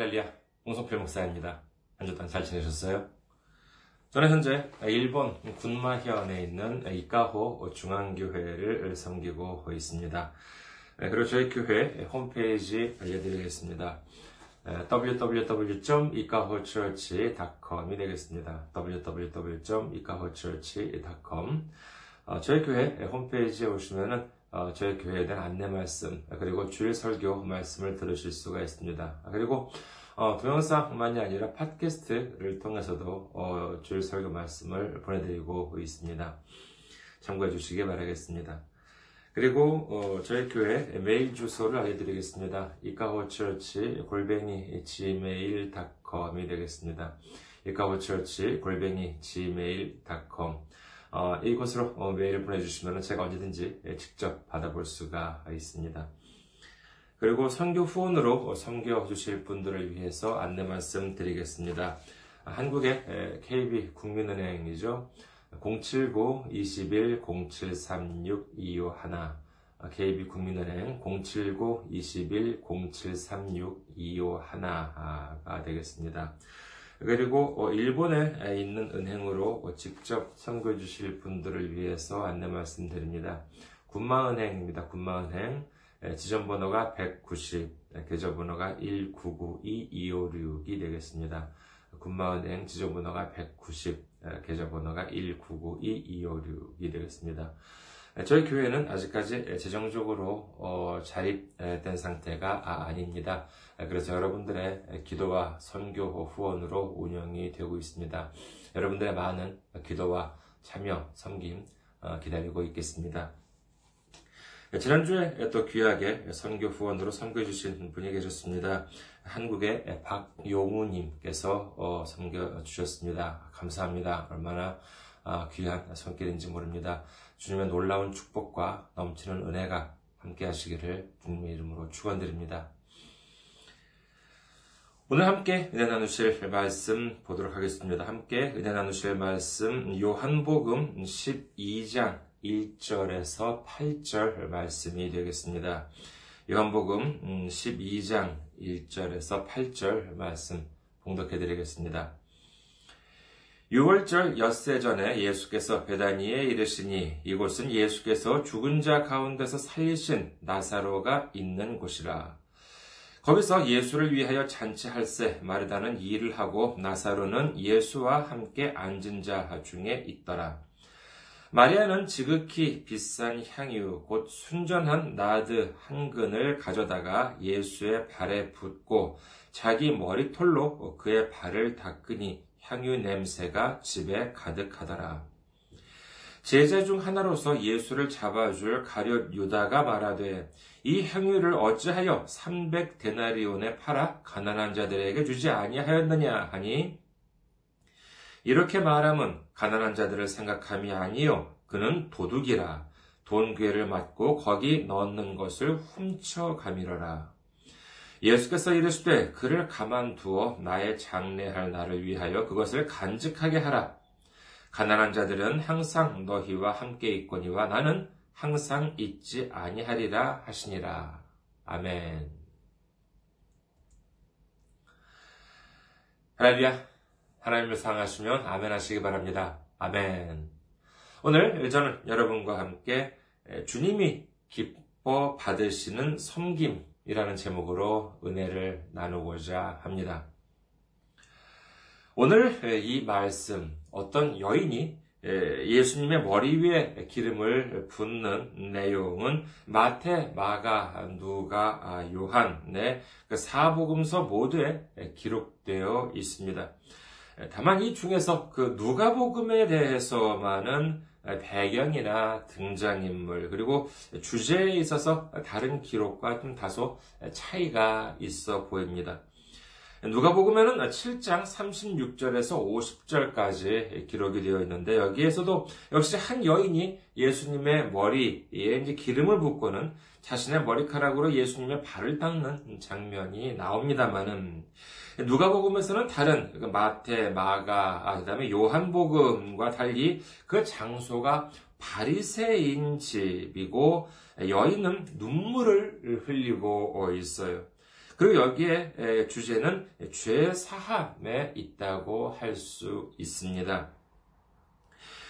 할렐루야, 홍성필 목사입니다. 한 주 동안 잘 지내셨어요? 저는 현재 일본 군마현에 있는 이카호 중앙교회를 섬기고 있습니다. 그리고 저희 교회 홈페이지 알려드리겠습니다. www.ikahochurch.com이 되겠습니다. www.ikahochurch.com 저희 교회 홈페이지에 오시면은 어, 저희 교회에 대한 안내 말씀 그리고 주일 설교 말씀을 들으실 수가 있습니다. 그리고 어, 동영상만이 아니라 팟캐스트를 통해서도 어, 주일 설교 말씀을 보내드리고 있습니다. 참고해 주시기 바라겠습니다. 그리고 어, 저희 교회 메일 주소를 알려드리겠습니다. 이카호처치 골뱅이 gmail.com이 되겠습니다. 이카호처치 골뱅이 gmail.com 어, 이곳으로 어, 메일을 보내주시면 제가 언제든지 예, 직접 받아볼 수가 있습니다. 그리고 선교 후원으로 섬겨 주실 분들을 위해서 안내 말씀 드리겠습니다. 한국의 KB 국민은행이죠. 079-21-0736-251 KB 국민은행 079-21-0736-251가 되겠습니다. 그리고 어, 일본에 있는 은행으로 직접 선거해 주실 분들을 위해서 안내 말씀드립니다. 군마은행입니다. 군마은행 지점번호가 190, 계좌번호가 1992256이 되겠습니다. 군마은행 지점번호가 190, 계좌번호가 1992256이 되겠습니다. 저희 교회는 아직까지 재정적으로 어, 자립된 상태가 아닙니다. 그래서 여러분들의 기도와 선교 후원으로 운영이 되고 있습니다. 여러분들의 많은 기도와 참여, 섬김 어, 기다리고 있겠습니다. 지난주에 또 귀하게 선교 후원으로 섬겨 주신 분이 계셨습니다. 한국의 박용우님께서 어, 섬겨 주셨습니다. 감사합니다. 얼마나 아, 귀한 손길인지 모릅니다. 주님의 놀라운 축복과 넘치는 은혜가 함께 하시기를 주님의 이름으로 축원드립니다. 오늘 함께 은혜 나누실 말씀 보도록 하겠습니다. 함께 은혜 나누실 말씀 요한복음 12장 1절에서 8절 말씀이 되겠습니다. 요한복음 12장 1절에서 8절 말씀 봉독해 드리겠습니다. 6월절 엿새 전에 예수께서 베다니에 이르시니 이곳은 예수께서 죽은 자 가운데서 살리신 나사로가 있는 곳이라. 거기서 예수를 위하여 잔치할세 마르다는 일을 하고 나사로는 예수와 함께 앉은 자 중에 있더라. 마리아는 지극히 비싼 향유 곧 순전한 나드 한 근을 가져다가 예수의 발에 붓고 자기 머리털로 그의 발을 닦으니 향유 냄새가 집에 가득하더라. 제자 중 하나로서 예수를 잡아줄 가룟 유다가 말하되 이 향유를 어찌하여 300데나리온에 팔아 가난한 자들에게 주지 아니하였느냐 하니 이렇게 말함은 가난한 자들을 생각함이 아니요. 그는 도둑이라. 돈 괴를 맞고 거기 넣는 것을 훔쳐가미러라. 예수께서 이르시되 그를 가만두어 나의 장례할 날을 위하여 그것을 간직하게 하라. 가난한 자들은 항상 너희와 함께 있거니와 나는 항상 있지 아니하리라 하시니라. 아멘. 할렐루야. 하나님을 사랑하시면 아멘 하시기 바랍니다. 아멘. 오늘 저는 여러분과 함께 주님이 기뻐 받으시는 섬김 이라는 제목으로 은혜를 나누고자 합니다. 오늘 이 말씀, 어떤 여인이 예수님의 머리 위에 기름을 붓는 내용은 마태, 마가, 누가, 아, 요한의 그 사복음서 모두에 기록되어 있습니다. 다만 이 중에서 그 누가복음에 대해서만은 배경이나 등장인물, 그리고 주제에 있어서 다른 기록과 좀 다소 차이가 있어 보입니다. 누가복음에는 7장 36절에서 50절까지 기록이 되어 있는데 여기에서도 역시 한 여인이 예수님의 머리에 이제 기름을 붓고는 자신의 머리카락으로 예수님의 발을 닦는 장면이 나옵니다만은 누가복음에서는 다른 그 마태, 마가, 아, 그다음에 요한복음과 달리 그 장소가 바리새인 집이고 여인은 눈물을 흘리고 있어요. 그리고 여기에 주제는 죄 사함에 있다고 할 수 있습니다.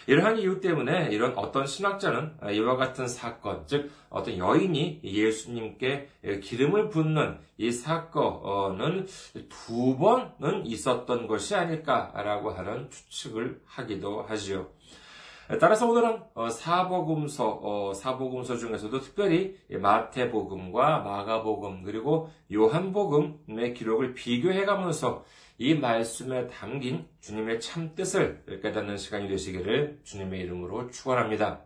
이러한 이유 때문에 이런 어떤 신학자는 이와 같은 사건, 즉 어떤 여인이 예수님께 기름을 붓는 이 사건은 두 번은 있었던 것이 아닐까라고 하는 추측을 하기도 하지요. 따라서 오늘은 어, 사복음서, 어, 사복음서 중에서도 특별히 마태복음과 마가복음 그리고 요한복음의 기록을 비교해가면서 이 말씀에 담긴 주님의 참 뜻을 깨닫는 시간이 되시기를 주님의 이름으로 축원합니다.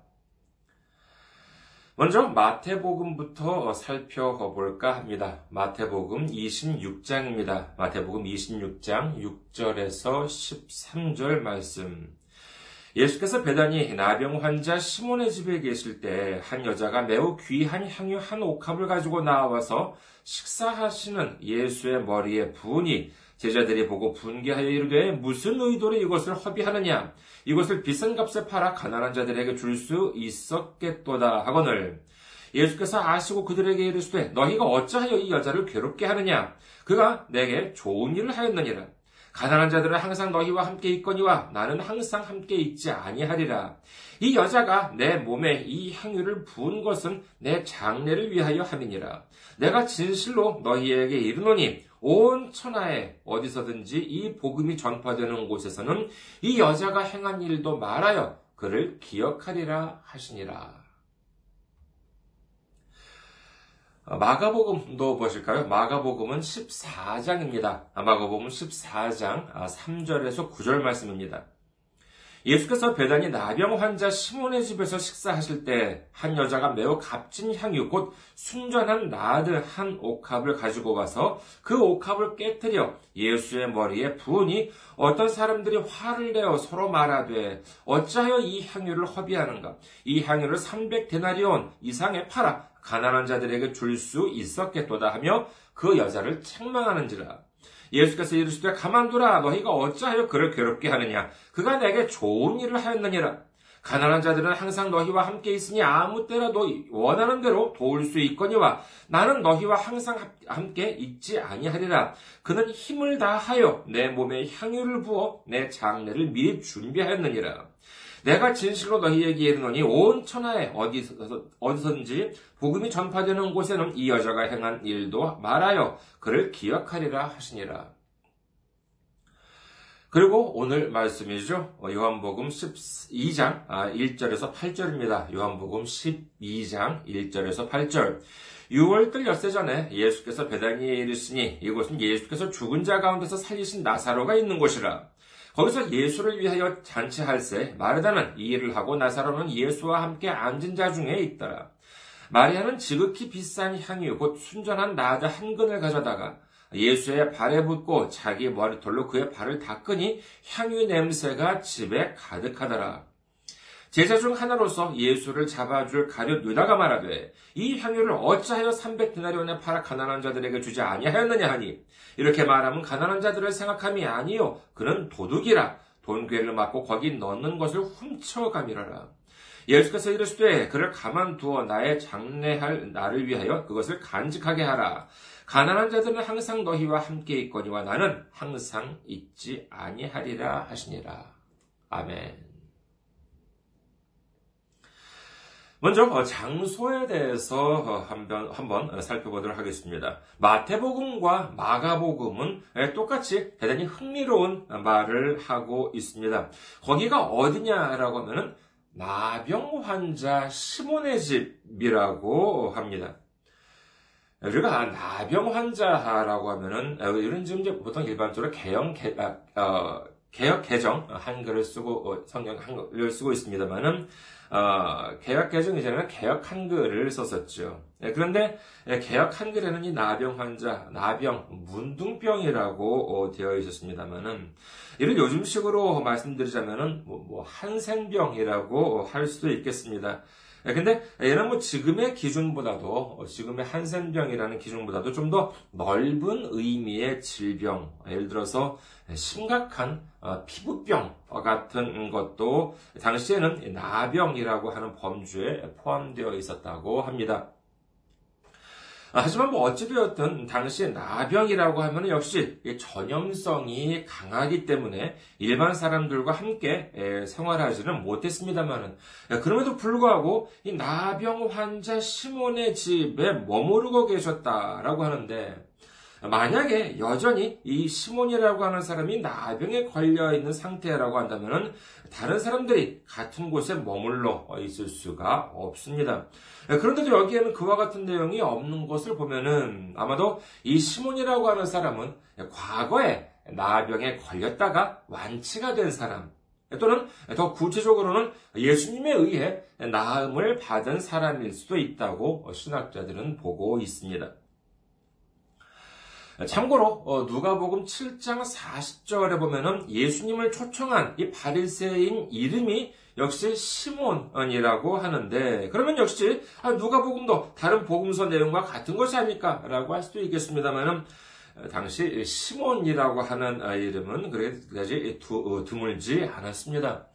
먼저 마태복음부터 살펴볼까 합니다. 마태복음 26장입니다. 마태복음 26장 6절에서 13절 말씀. 예수께서 배단이 나병 환자 시몬의 집에 계실 때 한 여자가 매우 귀한 향유 한 옥합을 가지고 나와서 식사하시는 예수의 머리에 부으니 제자들이 보고 분개하여 이르되 무슨 의도로 이것을 허비하느냐? 이것을 비싼 값에 팔아 가난한 자들에게 줄 수 있었겠도다 하거늘. 예수께서 아시고 그들에게 이르시되 너희가 어찌하여 이 여자를 괴롭게 하느냐? 그가 내게 좋은 일을 하였느니라 가난한 자들은 항상 너희와 함께 있거니와 나는 항상 함께 있지 아니하리라. 이 여자가 내 몸에 이 향유를 부은 것은 내 장례를 위하여 함이니라. 내가 진실로 너희에게 이르노니 온 천하에 어디서든지 이 복음이 전파되는 곳에서는 이 여자가 행한 일도 말하여 그를 기억하리라 하시니라. 마가복음도 보실까요? 마가복음은 14장입니다. 마가복음 14장 3절에서 9절 말씀입니다. 예수께서 배단이 나병 환자 시몬의 집에서 식사하실 때 한 여자가 매우 값진 향유 곧 순전한 나드 한 옥합을 가지고 와서 그 옥합을 깨뜨려 예수의 머리에 부으니 어떤 사람들이 화를 내어 서로 말하되 어찌하여 이 향유를 허비하는가 이 향유를 300 데나리온 이상에 팔아 가난한 자들에게 줄 수 있었겠도다 하며 그 여자를 책망하는지라 예수께서 이르시되 가만두라 너희가 어찌하여 그를 괴롭게 하느냐 그가 내게 좋은 일을 하였느니라 가난한 자들은 항상 너희와 함께 있으니 아무 때라도 원하는 대로 도울 수 있거니와 나는 너희와 항상 함께 있지 아니하리라. 그는 힘을 다하여 내 몸에 향유를 부어 내 장례를 미리 준비하였느니라. 내가 진실로 너희에게 이르노니 온 천하에 어디서, 어디서든지 복음이 전파되는 곳에는 이 여자가 행한 일도 말하여 그를 기억하리라 하시니라. 그리고 오늘 말씀이죠. 요한복음 12장 1절에서 아, 8절입니다. 요한복음 12장 1절에서 8절. 6월달 엿새 전에 예수께서 베다니에 이르시니 이곳은 예수께서 죽은 자 가운데서 살리신 나사로가 있는 곳이라. 거기서 예수를 위하여 잔치할세 마르다는 이 일을 하고 나사로는 예수와 함께 앉은 자 중에 있더라. 마리아는 지극히 비싼 향유 곧 순전한 나드 한 근을 가져다가 예수의 발에 붓고 자기 머리털로 그의 발을 닦으니 향유 냄새가 집에 가득하더라. 제자 중 하나로서 예수를 잡아줄 가룟 유다가 말하되 이 향유를 어찌하여 300드나리온에 팔아 가난한 자들에게 주지 아니하였느냐 하니 이렇게 말하면 가난한 자들을 생각함이 아니요 그는 도둑이라 돈괴를 맞고 거기 넣는 것을 훔쳐가미라라. 예수께서 이르시되 그를 가만두어 나의 장례할 나를 위하여 그것을 간직하게 하라. 가난한 자들은 항상 너희와 함께 있거니와 나는 항상 있지 아니하리라 하시니라. 아멘. 먼저 어, 장소에 대해서 어, 한번, 한번 살펴보도록 하겠습니다. 마태복음과 마가복음은 똑같이 대단히 흥미로운 말을 하고 있습니다. 거기가 어디냐라고 하면은 나병 환자 시몬의 집이라고 합니다. 우리가 나병 환자라고 하면은 이런 지금 이제 보통 일반적으로 개영 개, 아, 어, 개혁 개정 한글을 쓰고 성경 한글을 쓰고 있습니다만은 어, 개혁 개정 이전에는 개혁 한글을 썼었죠. 네, 그런데 예, 개혁 한글에는 이 나병 환자, 나병, 문둥병이라고 어, 되어 있었습니다만은 이를 요즘식으로 말씀드리자면은 뭐, 뭐 한센병이라고 할 수도 있겠습니다. 예, 근데 얘는 뭐 지금의 기준보다도 어, 지금의 한센병이라는 기준보다도 좀 더 넓은 의미의 질병, 예를 들어서 심각한 어, 피부병 같은 것도 당시에는 나병이라고 하는 범주에 포함되어 있었다고 합니다. 아, 하지만 뭐 어찌되었든 당시 나병이라고 하면 역시 전염성이 강하기 때문에 일반 사람들과 함께 생활하지는 못했습니다만은 그럼에도 불구하고 이 나병 환자 시몬의 집에 머무르고 계셨다라고 하는데 만약에 여전히 이 시몬이라고 하는 사람이 나병에 걸려 있는 상태라고 한다면 다른 사람들이 같은 곳에 머물러 있을 수가 없습니다. 그런데도 여기에는 그와 같은 내용이 없는 것을 보면은 아마도 이 시몬이라고 하는 사람은 과거에 나병에 걸렸다가 완치가 된 사람, 또는 더 구체적으로는 예수님에 의해 나음을 받은 사람일 수도 있다고 신학자들은 보고 있습니다. 참고로 어, 누가복음 7장 40절에 보면은 예수님을 초청한 이 바리새인 이름이 역시 시몬이라고 하는데 그러면 역시 아, 누가복음도 다른 복음서 내용과 같은 것이 아닐까라고 할 수도 있겠습니다만은 어, 당시 시몬이라고 하는 이름은 그다지 어, 드물지 않았습니다.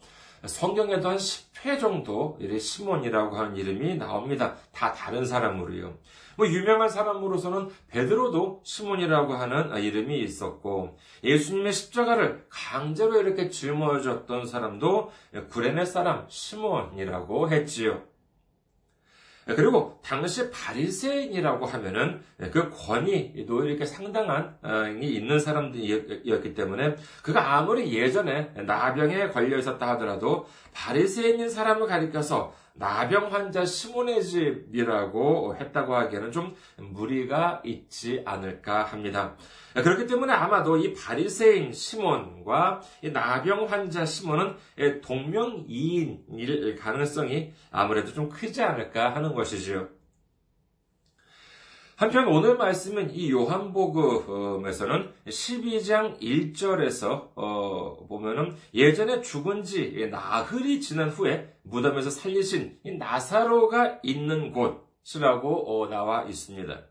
성경에도 한 10회 정도 시몬이라고 하는 이름이 나옵니다. 다 다른 사람으로요. 뭐 유명한 사람으로서는 베드로도 시몬이라고 하는 이름이 있었고 예수님의 십자가를 강제로 이렇게 짊어졌던 사람도 구레네 사람 시몬이라고 했지요. 그리고 당시 바리새인이라고 하면은 그 권위도 이렇게 상당한 이 있는 사람들이었기 때문에 그가 아무리 예전에 나병에 걸려 있었다 하더라도 바리새인인 사람을 가리켜서 나병 환자 시몬의 집이라고 했다고 하기에는 좀 무리가 있지 않을까 합니다. 그렇기 때문에 아마도 이 바리새인 시몬과 이 나병 환자 시몬은 동명이인일 가능성이 아무래도 좀 크지 않을까 하는 것이지요. 한편 오늘 말씀은 이 요한복음에서는 12장 1절에서 어, 보면은 예전에 죽은 지 나흘이 지난 후에 무덤에서 살리신 이 나사로가 있는 곳이라고 어, 나와 있습니다.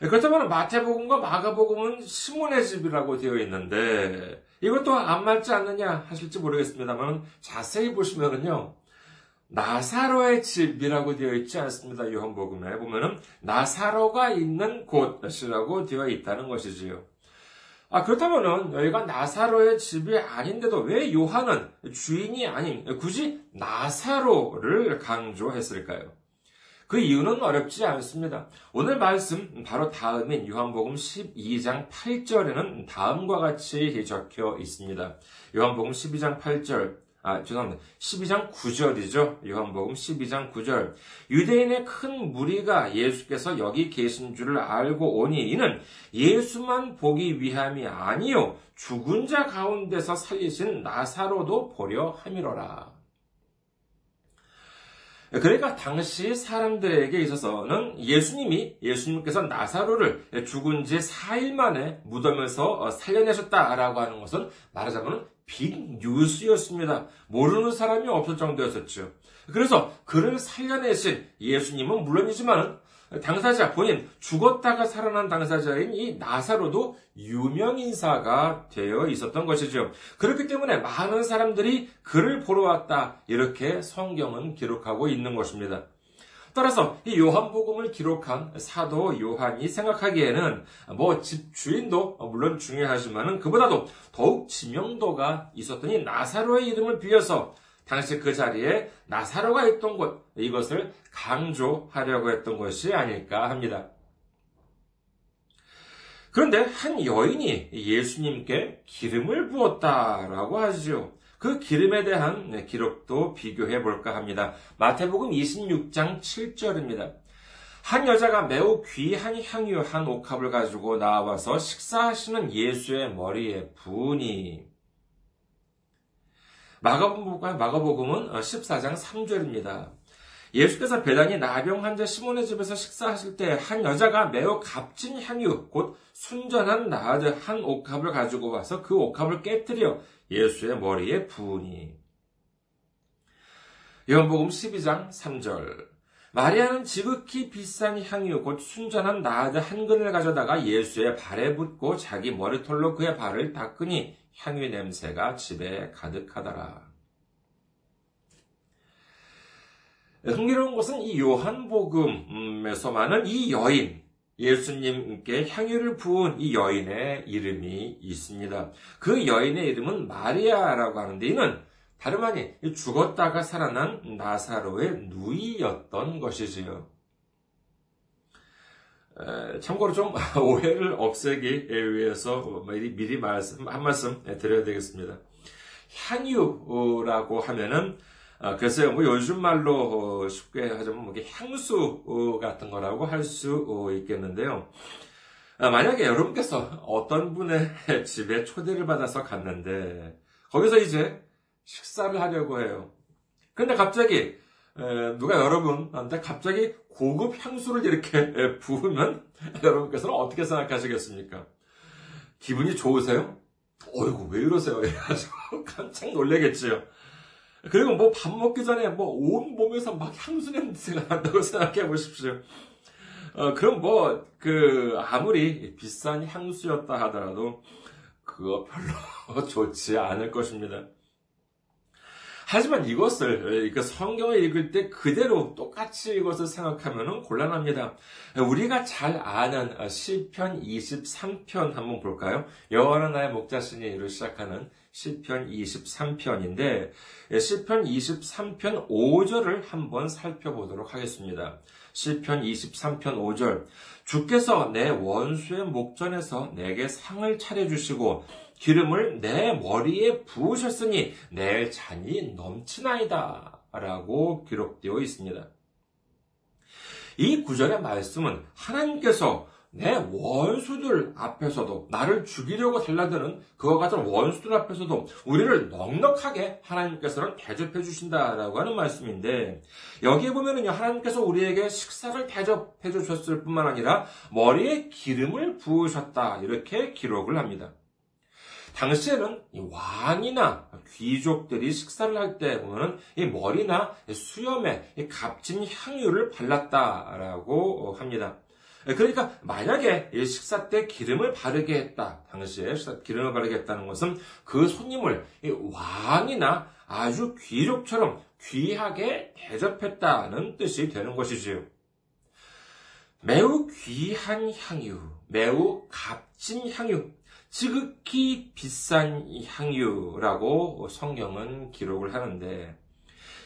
그렇다면 마태복음과 마가복음은 시몬의 집이라고 되어 있는데 이것도 안 맞지 않느냐 하실지 모르겠습니다만 자세히 보시면은요. 나사로의 집이라고 되어 있지 않습니다. 요한복음에 보면은 나사로가 있는 곳이라고 되어 있다는 것이지요. 아, 그렇다면은 여기가 나사로의 집이 아닌데도 왜 요한은 주인이 아닌 굳이 나사로를 강조했을까요? 그 이유는 어렵지 않습니다. 오늘 말씀 바로 다음인 요한복음 12장 8절에는 다음과 같이 적혀 있습니다. 요한복음 12장 8절 아, 죄송합니다. 12장 9절이죠. 요한복음 12장 9절. 유대인의 큰 무리가 예수께서 여기 계신 줄을 알고 오니 이는 예수만 보기 위함이 아니요 죽은 자 가운데서 살리신 나사로도 보려 함이로라. 그러니까 당시 사람들에게 있어서는 예수님이 예수님께서 나사로를 죽은 지 4일 만에 무덤에서 살려내셨다라고 하는 것은 말하자면 빅 뉴스였습니다. 모르는 사람이 없을 정도였었죠. 그래서 그를 살려내신 예수님은 물론이지만 당사자 본인 죽었다가 살아난 당사자인 이 나사로도 유명 인사가 되어 있었던 것이죠. 그렇기 때문에 많은 사람들이 그를 보러 왔다 이렇게 성경은 기록하고 있는 것입니다. 따라서 이 요한복음을 기록한 사도 요한이 생각하기에는 뭐 집주인도 물론 중요하지만은 그보다도 더욱 지명도가 있었던 이 나사로의 이름을 빌려서 당시 그 자리에 나사로가 있던 곳 이것을 강조하려고 했던 것이 아닐까 합니다. 그런데 한 여인이 예수님께 기름을 부었다라고 하죠. 그 기름에 대한 네, 기록도 비교해 볼까 합니다. 마태복음 26장 7절입니다. 한 여자가 매우 귀한 향유 한 옥합을 가지고 나와서 식사하시는 예수의 머리에 부으니 마가복음은 14장 3절입니다. 예수께서 배단이 나병 환자 시몬의 집에서 식사하실 때 한 여자가 매우 값진 향유, 곧 순전한 나드 한 옥합을 가지고 와서 그 옥합을 깨뜨려 예수의 머리에 부으니. 요한복음 12장 3절. 마리아는 지극히 비싼 향유 곧 순전한 나드 한 근을 가져다가 예수의 발에 붓고 자기 머리털로 그의 발을 닦으니 향유 냄새가 집에 가득하더라. 흥미로운 것은 이 요한복음에서만은 이 여인, 예수님께 향유를 부은 이 여인의 이름이 있습니다. 그 여인의 이름은 마리아라고 하는데 이는 다름 아닌 죽었다가 살아난 나사로의 누이였던 것이지요. 참고로 좀 오해를 없애기 위해서 미리 말씀, 한 말씀 드려야 되겠습니다. 향유라고 하면은 아, 글쎄요, 뭐 요즘 말로 어, 쉽게 하자면 뭐 향수 같은 거라고 할 수 있겠는데요. 아, 만약에 여러분께서 어떤 분의 집에 초대를 받아서 갔는데 거기서 이제 식사를 하려고 해요. 근데 갑자기 누가 여러분한테 갑자기 고급 향수를 이렇게 부으면 여러분께서는 어떻게 생각하시겠습니까? 기분이 좋으세요? 어이구, 왜 이러세요? 이래가지고 깜짝 놀래겠지요. 그리고 뭐 밥 먹기 전에 뭐 온 몸에서 막 향수 냄새가 난다고 생각해 보십시오. 어, 그럼 뭐, 그, 아무리 비싼 향수였다 하더라도, 그거 별로 좋지 않을 것입니다. 하지만 이것을 그 성경을 읽을 때 그대로 똑같이 이것을 생각하면 곤란합니다. 우리가 잘 아는 시편 23편 한번 볼까요? 여호와는 나의 목자시니로 시작하는 시편 23편인데 시편 23편 5절을 한번 살펴보도록 하겠습니다. 시편 23편 5절 주께서 내 원수의 목전에서 내게 상을 차려 주시고 기름을 내 머리에 부으셨으니 내 잔이 넘치나이다. 라고 기록되어 있습니다. 이 구절의 말씀은 하나님께서 내 원수들 앞에서도 나를 죽이려고 달라드는 그와 같은 원수들 앞에서도 우리를 넉넉하게 하나님께서는 대접해 주신다라고 하는 말씀인데 여기에 보면은요 하나님께서 우리에게 식사를 대접해 주셨을 뿐만 아니라 머리에 기름을 부으셨다 이렇게 기록을 합니다. 당시에는 왕이나 귀족들이 식사를 할 때 보면은 이 머리나 수염에 값진 향유를 발랐다라고 합니다. 그러니까 만약에 식사 때 기름을 바르게 했다. 당시에 기름을 바르게 했다는 것은 그 손님을 왕이나 아주 귀족처럼 귀하게 대접했다는 뜻이 되는 것이지요. 매우 귀한 향유, 매우 값진 향유, 지극히 비싼 향유라고 성경은 기록을 하는데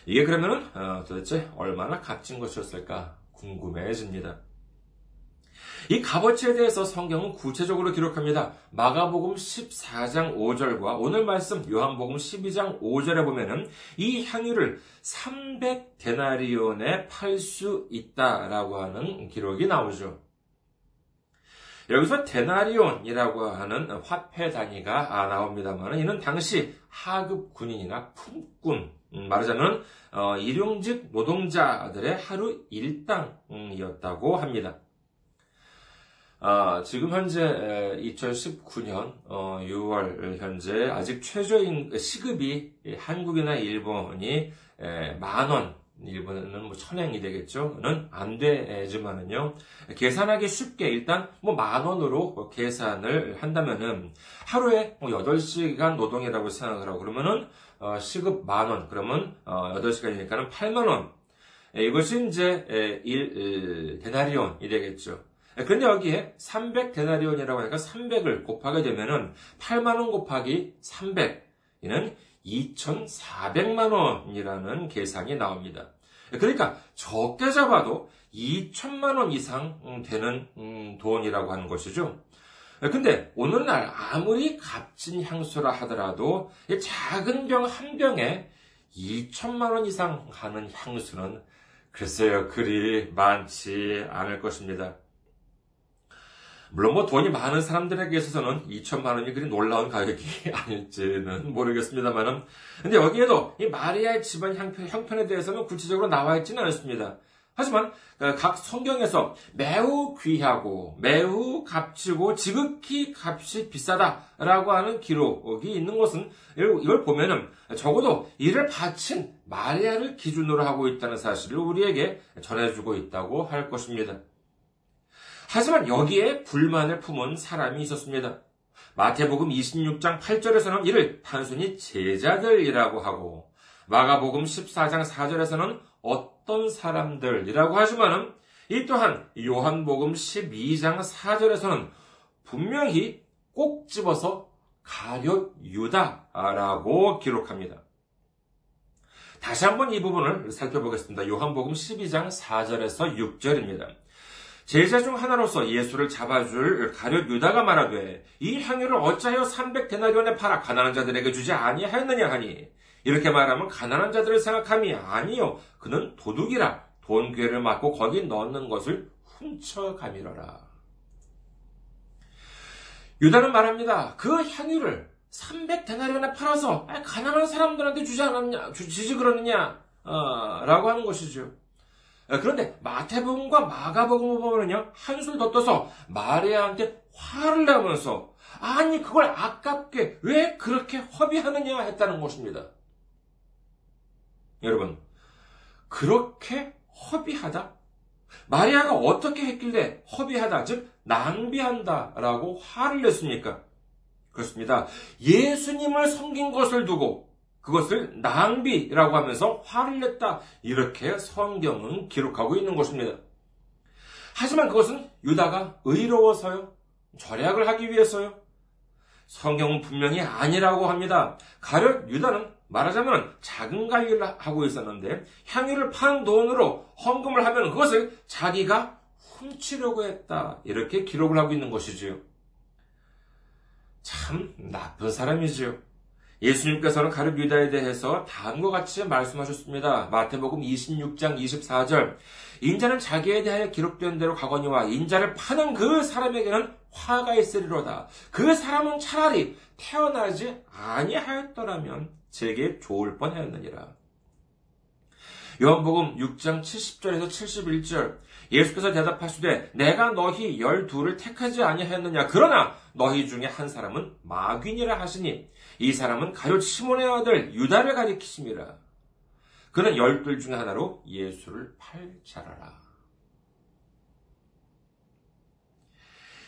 이게 그러면은 어, 도대체 얼마나 값진 것이었을까 궁금해집니다. 이 값어치에 대해서 성경은 구체적으로 기록합니다. 마가복음 14장 5절과 오늘 말씀 요한복음 12장 5절에 보면은 이 향유를 300데나리온에 팔 수 있다라고 하는 기록이 나오죠. 여기서 데나리온이라고 하는 화폐 단위가 나옵니다만 이는 당시 하급 군인이나 품꾼 음, 말하자면 어, 일용직 노동자들의 하루 일당이었다고 합니다. 아, 지금 현재 2019년 6월 현재 아직 최저임 시급이 한국이나 일본이 만 원, 일본은 뭐 천행이 되겠죠.는 안 되지만은요. 계산하기 쉽게 일단 뭐 만 원으로 계산을 한다면은 하루에 뭐 8시간 노동이라고 생각을 하고 그러면은 어, 시급 만 원, 그러면 어, 8시간이니까는 8만 원. 이것이 이제 1 데나리온이 되겠죠. 그런데 여기에 300 데나리온이라고 하니까 300을 곱하게 되면은 8만 원 곱하기 300 이는 2,400만 원이라는 계산이 나옵니다. 그러니까 적게 잡아도 2천만 원 이상 되는 음, 돈이라고 하는 것이죠. 근데 오늘날 아무리 값진 향수라 하더라도 작은 병 한 병에 2천만 원 이상 하는 향수는 글쎄요, 그리 많지 않을 것입니다. 물론 뭐 돈이 많은 사람들에게 있어서는 2천만 원이 그리 놀라운 가격이 아닐지는 모르겠습니다만은 근데 여기에도 이 마리아의 집안 형편, 형편에 대해서는 구체적으로 나와 있지는 않습니다. 하지만 그각 성경에서 매우 귀하고 매우 값지고 지극히 값이 비싸다라고 하는 기록이 있는 것은 이걸 보면은 적어도 이를 바친 마리아를 기준으로 하고 있다는 사실을 우리에게 전해주고 있다고 할 것입니다. 하지만 여기에 불만을 품은 사람이 있었습니다. 마태복음 26장 8절에서는 이를 단순히 제자들이라고 하고 마가복음 14장 4절에서는 어떤 사람들이라고 하지만은 이 또한 요한복음 12장 4절에서는 분명히 꼭 집어서 가룟 유다라고 기록합니다. 다시 한번 이 부분을 살펴보겠습니다. 요한복음 12장 4절에서 6절입니다. 제자 중 하나로서 예수를 잡아줄 가룟 유다가 말하되 이 향유를 어찌하여 300데나리온에 팔아 가난한 자들에게 주지 아니하였느냐 하니 이렇게 말하면 가난한 자들을 생각함이 아니요 그는 도둑이라 돈 괴를 맞고 거기 넣는 것을 훔쳐가미러라. 유다는 말합니다. 그 향유를 300데나리온에 팔아서 가난한 사람들한테 주지 않았냐, 주지 그러느냐, 어, 라고 하는 것이죠. 그런데 마태복음과 마가복음을 보면요 한술 더 떠서 마리아한테 화를 내면서 아니 그걸 아깝게 왜 그렇게 허비하느냐 했다는 것입니다. 여러분 그렇게 허비하다? 마리아가 어떻게 했길래 허비하다, 즉 낭비한다라고 화를 냈습니까? 그렇습니다. 예수님을 섬긴 것을 두고 그것을 낭비라고 하면서 화를 냈다. 이렇게 성경은 기록하고 있는 것입니다. 하지만 그것은 유다가 의로워서요. 절약을 하기 위해서요. 성경은 분명히 아니라고 합니다. 가룟 유다는 말하자면 작은 관리를 하고 있었는데 향유를 판 돈으로 헌금을 하면 그것을 자기가 훔치려고 했다. 이렇게 기록을 하고 있는 것이지요. 참 나쁜 사람이지요. 예수님께서는 가룟 유다에 대해서 다음과 같이 말씀하셨습니다. 마태복음 26장 24절. 인자는 자기에 대하여 기록된 대로 가거니와 인자를 파는 그 사람에게는 화가 있으리로다. 그 사람은 차라리 태어나지 아니하였더라면 제게 좋을 뻔하였느니라. 요한복음 6장 70절에서 71절 예수께서 대답하시되 내가 너희 열두를 택하지 아니하였느냐 그러나 너희 중에 한 사람은 마귀니라 하시니 이 사람은 가룟 시몬의 아들 유다를 가리키심이라 그는 열둘 중에 하나로 예수를 팔자라라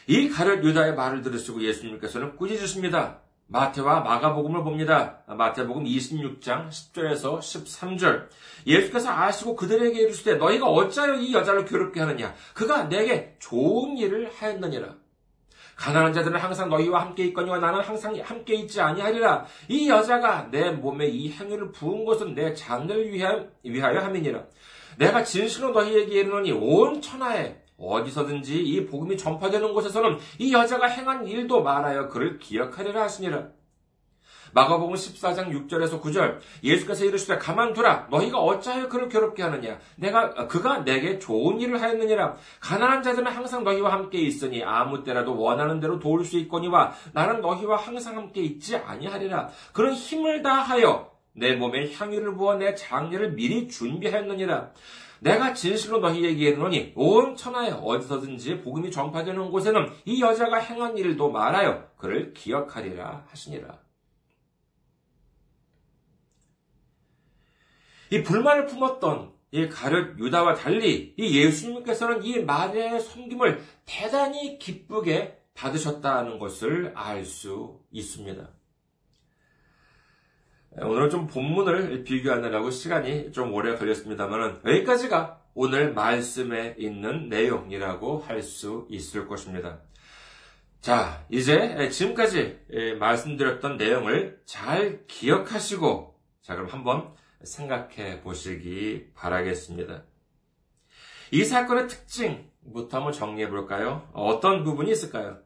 이 가룟 유다의 말을 들으시고 예수님께서는 꾸짖으십니다. 마태와 마가복음을 봅니다. 마태복음 26장 10절에서 13절. 예수께서 아시고 그들에게 이르시되 너희가 어찌하여 이 여자를 괴롭게 하느냐? 그가 내게 좋은 일을 하였느니라. 가난한 자들은 항상 너희와 함께 있거니와 나는 항상 함께 있지 아니하리라. 이 여자가 내 몸에 이 향유를 부은 것은 내 장례를 위하여 함이니라. 내가 진실로 너희에게 이르노니 온 천하에 어디서든지 이 복음이 전파되는 곳에서는 이 여자가 행한 일도 말하여 그를 기억하리라 하시니라. 마가복음 14장 6절에서 9절. 예수께서 이르시되 가만두라. 너희가 어찌하여 그를 괴롭게 하느냐? 내가 그가 내게 좋은 일을 하였느니라. 가난한 자들은 항상 너희와 함께 있으니 아무 때라도 원하는 대로 도울 수 있거니와 나는 너희와 항상 함께 있지 아니하리라. 그런 힘을 다하여 내 몸에 향유를 부어 내 장례를 미리 준비하였느니라. 내가 진실로 너희에게 이르노니 온 천하에 어디서든지 복음이 전파되는 곳에는 이 여자가 행한 일도 말하여 그를 기억하리라 하시니라. 이 불만을 품었던 이 가룟 유다와 달리 이 예수님께서는 이 마리아의 섬김을 대단히 기쁘게 받으셨다는 것을 알 수 있습니다. 오늘 좀 본문을 비교하느라고 시간이 좀 오래 걸렸습니다만 여기까지가 오늘 말씀에 있는 내용이라고 할 수 있을 것입니다. 자, 이제 지금까지 말씀드렸던 내용을 잘 기억하시고 자, 그럼 한번 생각해 보시기 바라겠습니다. 이 사건의 특징부터 한번 정리해 볼까요? 어떤 부분이 있을까요?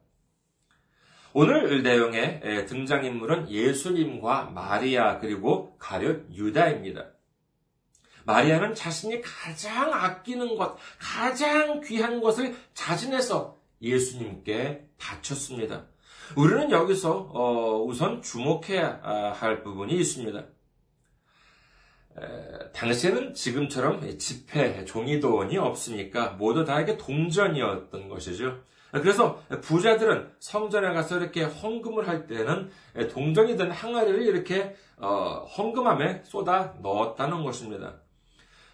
오늘 내용의 등장인물은 예수님과 마리아 그리고 가룟 유다입니다. 마리아는 자신이 가장 아끼는 것, 가장 귀한 것을 자진해서 예수님께 바쳤습니다. 우리는 여기서 어, 우선 주목해야 할 부분이 있습니다. 당시에는 지금처럼 지폐, 종이돈이 없으니까 모두 다 이게 동전이었던 것이죠. 그래서 부자들은 성전에 가서 이렇게 헌금을 할 때는 동전이 든 항아리를 이렇게 어, 헌금함에 쏟아 넣었다는 것입니다.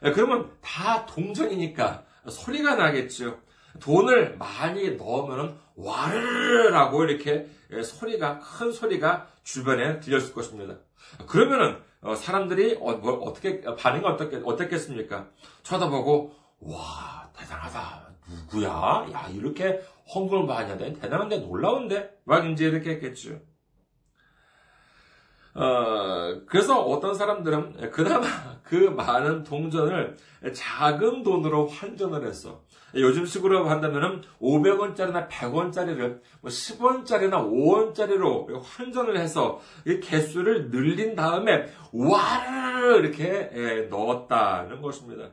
그러면 다 동전이니까 소리가 나겠죠. 돈을 많이 넣으면 와르르라고 이렇게 소리가 큰 소리가 주변에 들렸을 것입니다. 그러면은 어, 사람들이 어, 뭐, 떻게 반응이 어떻게 어떻겠습니까? 쳐다보고 와 대단하다 누구야? 야 이렇게 헌금을 많이 하대 대단한데 놀라운데 막 이제 이렇게 했겠죠. 어, 그래서 어떤 사람들은 그나마 그 많은 동전을 작은 돈으로 환전을 했어. 요즘 식으로 한다면은 500원짜리나 100원짜리를 10원짜리나 뭐 5원짜리로 환전을 해서 개수를 늘린 다음에 와르르 이렇게 예, 넣었다는 것입니다.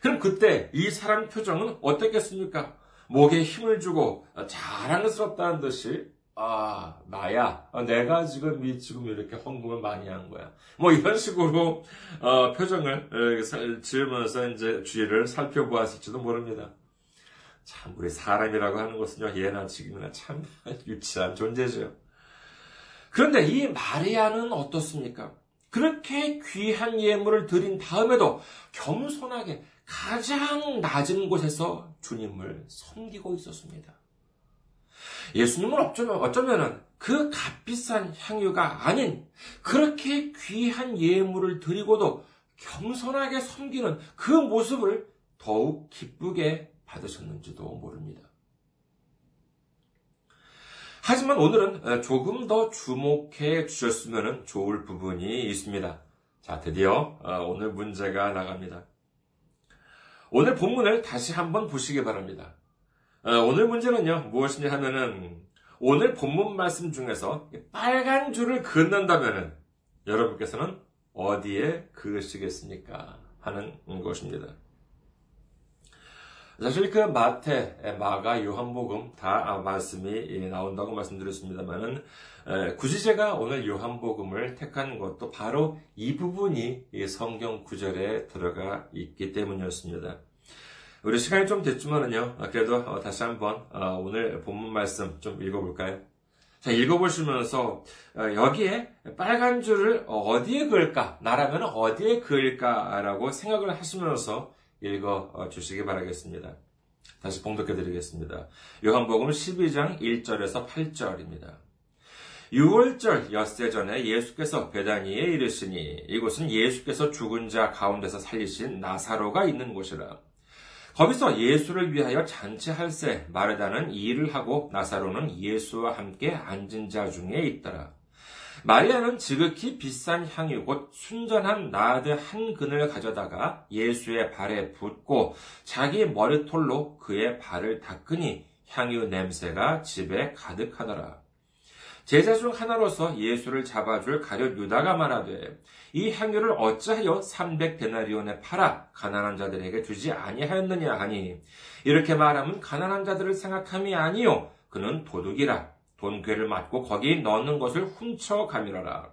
그럼 그때 이 사람 표정은 어떻겠습니까? 목에 힘을 주고 자랑스럽다는 듯이 아, 나야. 내가 지금 이 지금 이렇게 헌금을 많이 한 거야. 뭐 이런 식으로 어, 표정을 어, 지으면서 이제 주위를 살펴보았을지도 모릅니다. 참 우리 사람이라고 하는 것은요 예나 지금이나 참 유치한 존재죠. 그런데 이 마리아는 어떻습니까? 그렇게 귀한 예물을 드린 다음에도 겸손하게 가장 낮은 곳에서 주님을 섬기고 있었습니다. 예수님은 어쩌면, 어쩌면은 그 값비싼 향유가 아닌 그렇게 귀한 예물을 드리고도 겸손하게 섬기는 그 모습을 더욱 기쁘게 받으셨는지도 모릅니다. 하지만 오늘은 조금 더 주목해 주셨으면 좋을 부분이 있습니다. 자, 드디어 어, 오늘 문제가 나갑니다. 오늘 본문을 다시 한번 보시기 바랍니다. 어, 오늘 문제는요, 무엇이냐 하면은, 오늘 본문 말씀 중에서 빨간 줄을 긋는다면은, 여러분께서는 어디에 그으시겠습니까? 하는 것입니다. 사실 그 마태, 마가, 요한복음 다 말씀이 나온다고 말씀드렸습니다만은 굳이 제가 오늘 요한복음을 택한 것도 바로 이 부분이 성경 구절에 들어가 있기 때문이었습니다. 우리 시간이 좀 됐지만은요, 아, 그래도 어, 다시 한번 어, 오늘 본문 말씀 좀 읽어볼까요? 자, 읽어보시면서 어, 여기에 빨간 줄을 어디에 그을까? 나라면 어디에 그을까라고 생각을 하시면서 읽어 주시기 바라겠습니다. 다시 봉독해 드리겠습니다. 요한복음 12장 1절에서 8절입니다. 6월절 엿새 전에 예수께서 베다니에 이르시니 이곳은 예수께서 죽은 자 가운데서 살리신 나사로가 있는 곳이라. 거기서 예수를 위하여 잔치할세 마르다는 일을 하고 나사로는 예수와 함께 앉은 자 중에 있더라. 마리아는 지극히 비싼 향유 곧 순전한 나드 한 근을 가져다가 예수의 발에 붓고 자기 머리털로 그의 발을 닦으니 향유 냄새가 집에 가득하더라. 제자 중 하나로서 예수를 잡아줄 가룟 유다가 말하되 이 향유를 어찌하여 300데나리온에 팔아 가난한 자들에게 주지 아니하였느냐 하니 이렇게 말하면 가난한 자들을 생각함이 아니요 그는 도둑이라 돈괴를 맞고 거기 넣는 것을 훔쳐 가미라라.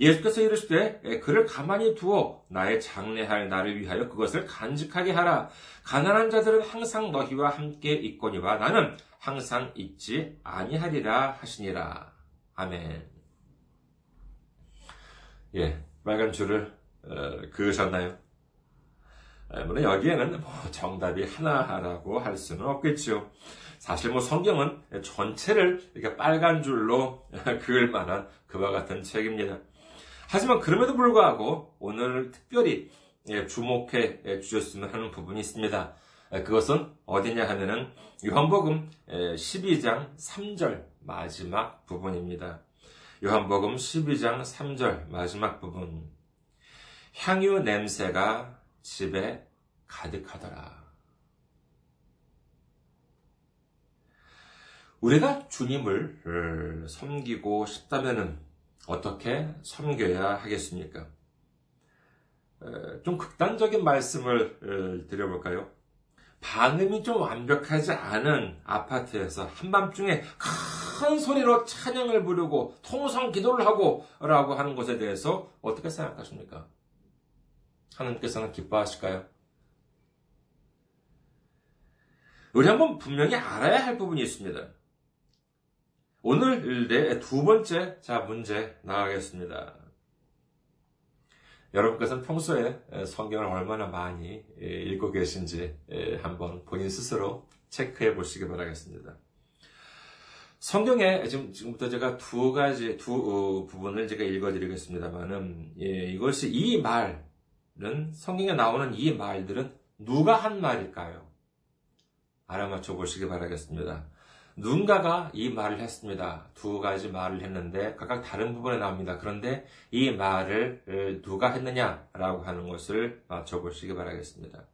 예수께서 이르시되 그를 가만히 두어 나의 장례할 나를 위하여 그것을 간직하게 하라. 가난한 자들은 항상 너희와 함께 있거니와 나는 항상 있지 아니하리라 하시니라. 아멘. 예, 빨간 줄을 어, 그으셨나요? 물론 여기에는 뭐 정답이 하나라고 할 수는 없겠죠. 사실 뭐 성경은 전체를 이렇게 빨간 줄로 그을 만한 그와 같은 책입니다. 하지만 그럼에도 불구하고 오늘 특별히 예, 주목해 주셨으면 하는 부분이 있습니다. 그것은 어디냐 하면은 요한복음 12장 3절 마지막 부분입니다. 요한복음 12장 3절 마지막 부분. 향유 냄새가 집에 가득하더라. 우리가 주님을 섬기고 싶다면 어떻게 섬겨야 하겠습니까? 좀 극단적인 말씀을 드려볼까요? 방음이 좀 완벽하지 않은 아파트에서 한밤중에 큰 소리로 찬양을 부르고 통성 기도를 하고 라고 하는 것에 대해서 어떻게 생각하십니까? 하나님께서는 기뻐하실까요? 우리 한번 분명히 알아야 할 부분이 있습니다. 오늘 내두 번째 자 문제 나가겠습니다. 여러분께서는 평소에 성경을 얼마나 많이 읽고 계신지 한번 본인 스스로 체크해 보시기 바라겠습니다. 성경에 지금 지금부터 제가 두 가지 두 어, 부분을 제가 읽어드리겠습니다만은 예, 이것이 이 말은 성경에 나오는 이 말들은 누가 한 말일까요? 알아맞혀 보시기 바라겠습니다. 누군가가 이 말을 했습니다. 두 가지 말을 했는데 각각 다른 부분에 나옵니다. 그런데 이 말을 누가 했느냐라고 하는 것을 맞춰보시기 바라겠습니다.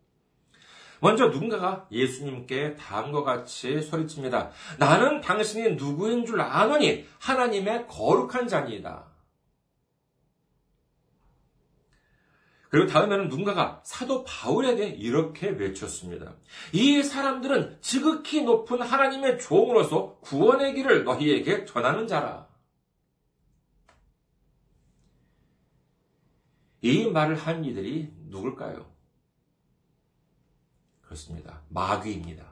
먼저 누군가가 예수님께 다음과 같이 소리칩니다. 나는 당신이 누구인 줄 아노니 하나님의 거룩한 자니이다. 그리고 다음에는 누군가가 사도 바울에게 이렇게 외쳤습니다. 이 사람들은 지극히 높은 하나님의 종으로서 구원의 길을 너희에게 전하는 자라. 이 말을 한 이들이 누굴까요? 그렇습니다. 마귀입니다.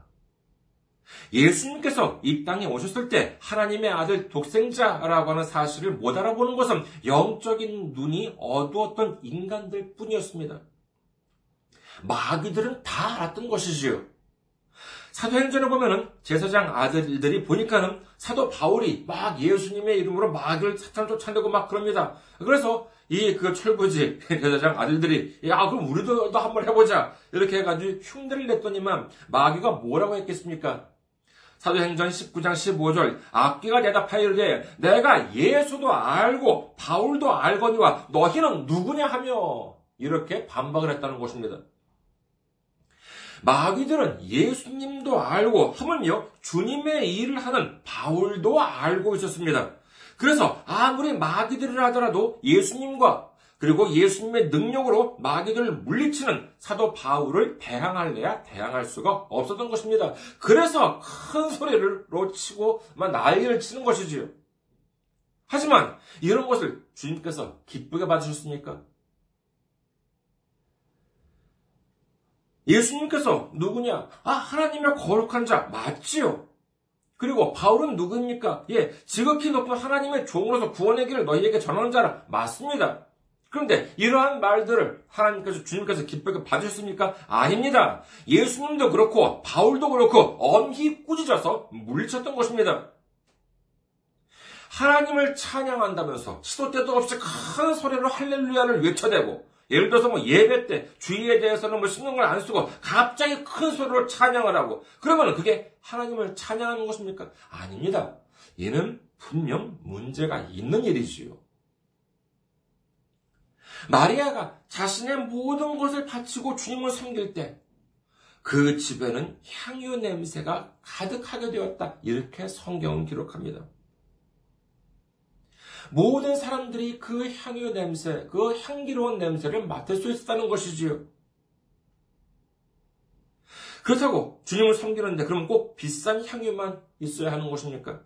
예수님께서 이 땅에 오셨을 때 하나님의 아들 독생자라고 하는 사실을 못 알아보는 것은 영적인 눈이 어두웠던 인간들 뿐이었습니다. 마귀들은 다 알았던 것이지요. 사도행전을 보면은 제사장 아들들이 보니까는 사도 바울이 막 예수님의 이름으로 마귀를 사탄 쫓아내고 막 그럽니다. 그래서 이 그 철부지 제사장 아들들이 야 그럼 우리도 한번 해보자 이렇게 해가지고 흉내를 냈더니만 마귀가 뭐라고 했겠습니까? 사도행전 19장 15절 악기가 대답하여 이르되 내가 예수도 알고 바울도 알거니와 너희는 누구냐 하며 이렇게 반박을 했다는 것입니다. 마귀들은 예수님도 알고 하물며 주님의 일을 하는 바울도 알고 있었습니다. 그래서 아무리 마귀들을 하더라도 예수님과 그리고 예수님의 능력으로 마귀들을 물리치는 사도 바울을 대항할래야 대항할 수가 없었던 것입니다. 그래서 큰 소리를 치고 난리를 치는 것이지요. 하지만 이런 것을 주님께서 기쁘게 받으셨습니까? 예수님께서 누구냐? 아, 하나님의 거룩한 자, 맞지요? 그리고 바울은 누구입니까? 예, 지극히 높은 하나님의 종으로서 구원의 길을 너희에게 전하는 자라, 맞습니다. 그런데 이러한 말들을 하나님께서 주님께서 기쁘게 봐주셨습니까? 아닙니다. 예수님도 그렇고 바울도 그렇고 엄히 꾸짖어서 물리쳤던 것입니다. 하나님을 찬양한다면서 시도 때도 없이 큰 소리로 할렐루야를 외쳐대고 예를 들어서 뭐 예배 때 주의에 대해서는 뭐 신경을 안 쓰고 갑자기 큰 소리로 찬양을 하고 그러면 그게 하나님을 찬양하는 것입니까? 아닙니다. 얘는 분명 문제가 있는 일이지요. 마리아가 자신의 모든 것을 바치고 주님을 섬길 때 그 집에는 향유 냄새가 가득하게 되었다. 이렇게 성경은 기록합니다. 모든 사람들이 그 향유 냄새, 그 향기로운 냄새를 맡을 수 있었다는 것이지요. 그렇다고 주님을 섬기는데 그럼 꼭 비싼 향유만 있어야 하는 것입니까?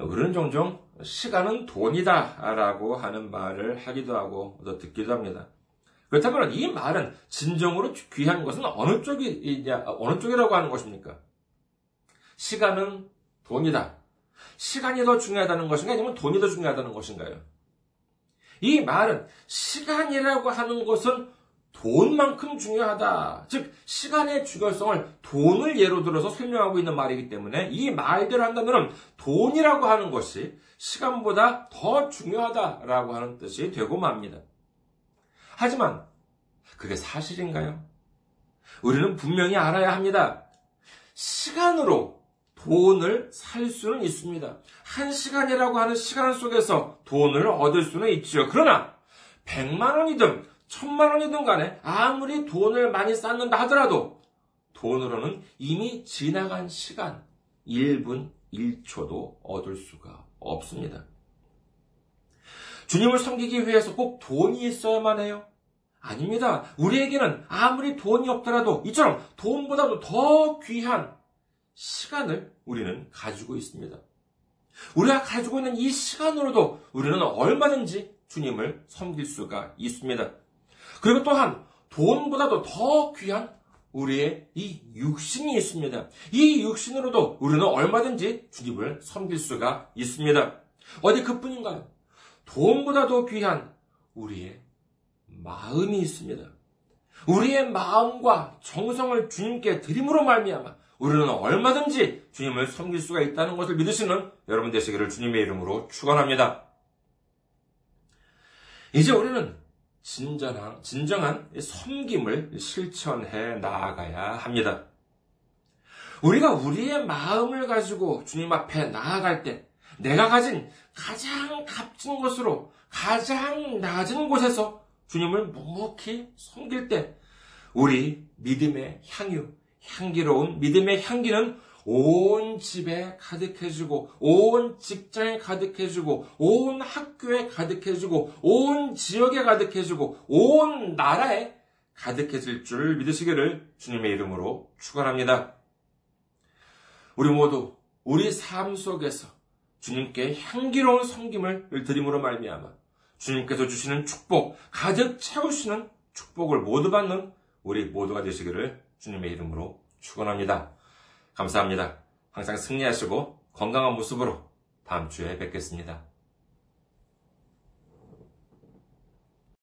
우리는 종종 시간은 돈이다 라고 하는 말을 하기도 하고 또 듣기도 합니다. 그렇다면 이 말은 진정으로 귀한 것은 어느 쪽이냐, 어느 쪽이라고 하는 것입니까? 시간은 돈이다. 시간이 더 중요하다는 것인가 아니면 돈이 더 중요하다는 것인가요? 이 말은 시간이라고 하는 것은 돈만큼 중요하다. 즉, 시간의 중요성을 돈을 예로 들어서 설명하고 있는 말이기 때문에 이 말대로 한다면 돈이라고 하는 것이 시간보다 더 중요하다라고 하는 뜻이 되고 맙니다. 하지만 그게 사실인가요? 우리는 분명히 알아야 합니다. 시간으로 돈을 살 수는 있습니다. 한 시간이라고 하는 시간 속에서 돈을 얻을 수는 있지요. 그러나 100만 원이든 천만 원이든 간에 아무리 돈을 많이 쌓는다 하더라도 돈으로는 이미 지나간 시간 1분 1초도 얻을 수가 없습니다. 주님을 섬기기 위해서 꼭 돈이 있어야만 해요? 아닙니다. 우리에게는 아무리 돈이 없더라도 이처럼 돈보다도 더 귀한 시간을 우리는 가지고 있습니다. 우리가 가지고 있는 이 시간으로도 우리는 얼마든지 주님을 섬길 수가 있습니다. 그리고 또한 돈보다도 더 귀한 우리의 이 육신이 있습니다. 이 육신으로도 우리는 얼마든지 주님을 섬길 수가 있습니다. 어디 그뿐인가요? 돈보다도 귀한 우리의 마음이 있습니다. 우리의 마음과 정성을 주님께 드림으로 말미암아 우리는 얼마든지 주님을 섬길 수가 있다는 것을 믿으시는 여러분 되시기를 주님의 이름으로 축원합니다. 이제 우리는 진정한, 진정한 섬김을 실천해 나아가야 합니다. 우리가 우리의 마음을 가지고 주님 앞에 나아갈 때 내가 가진 가장 값진 것으로 가장 낮은 곳에서 주님을 묵묵히 섬길 때 우리 믿음의 향유, 향기로운 믿음의 향기는 온 집에 가득해지고, 온 직장에 가득해지고, 온 학교에 가득해지고, 온 지역에 가득해지고, 온 나라에 가득해질 줄 믿으시기를 주님의 이름으로 축원합니다. 우리 모두 우리 삶 속에서 주님께 향기로운 섬김을 드림으로 말미암아 주님께서 주시는 축복, 가득 채우시는 축복을 모두 받는 우리 모두가 되시기를 주님의 이름으로 축원합니다. 감사합니다. 항상 승리하시고 건강한 모습으로 다음 주에 뵙겠습니다.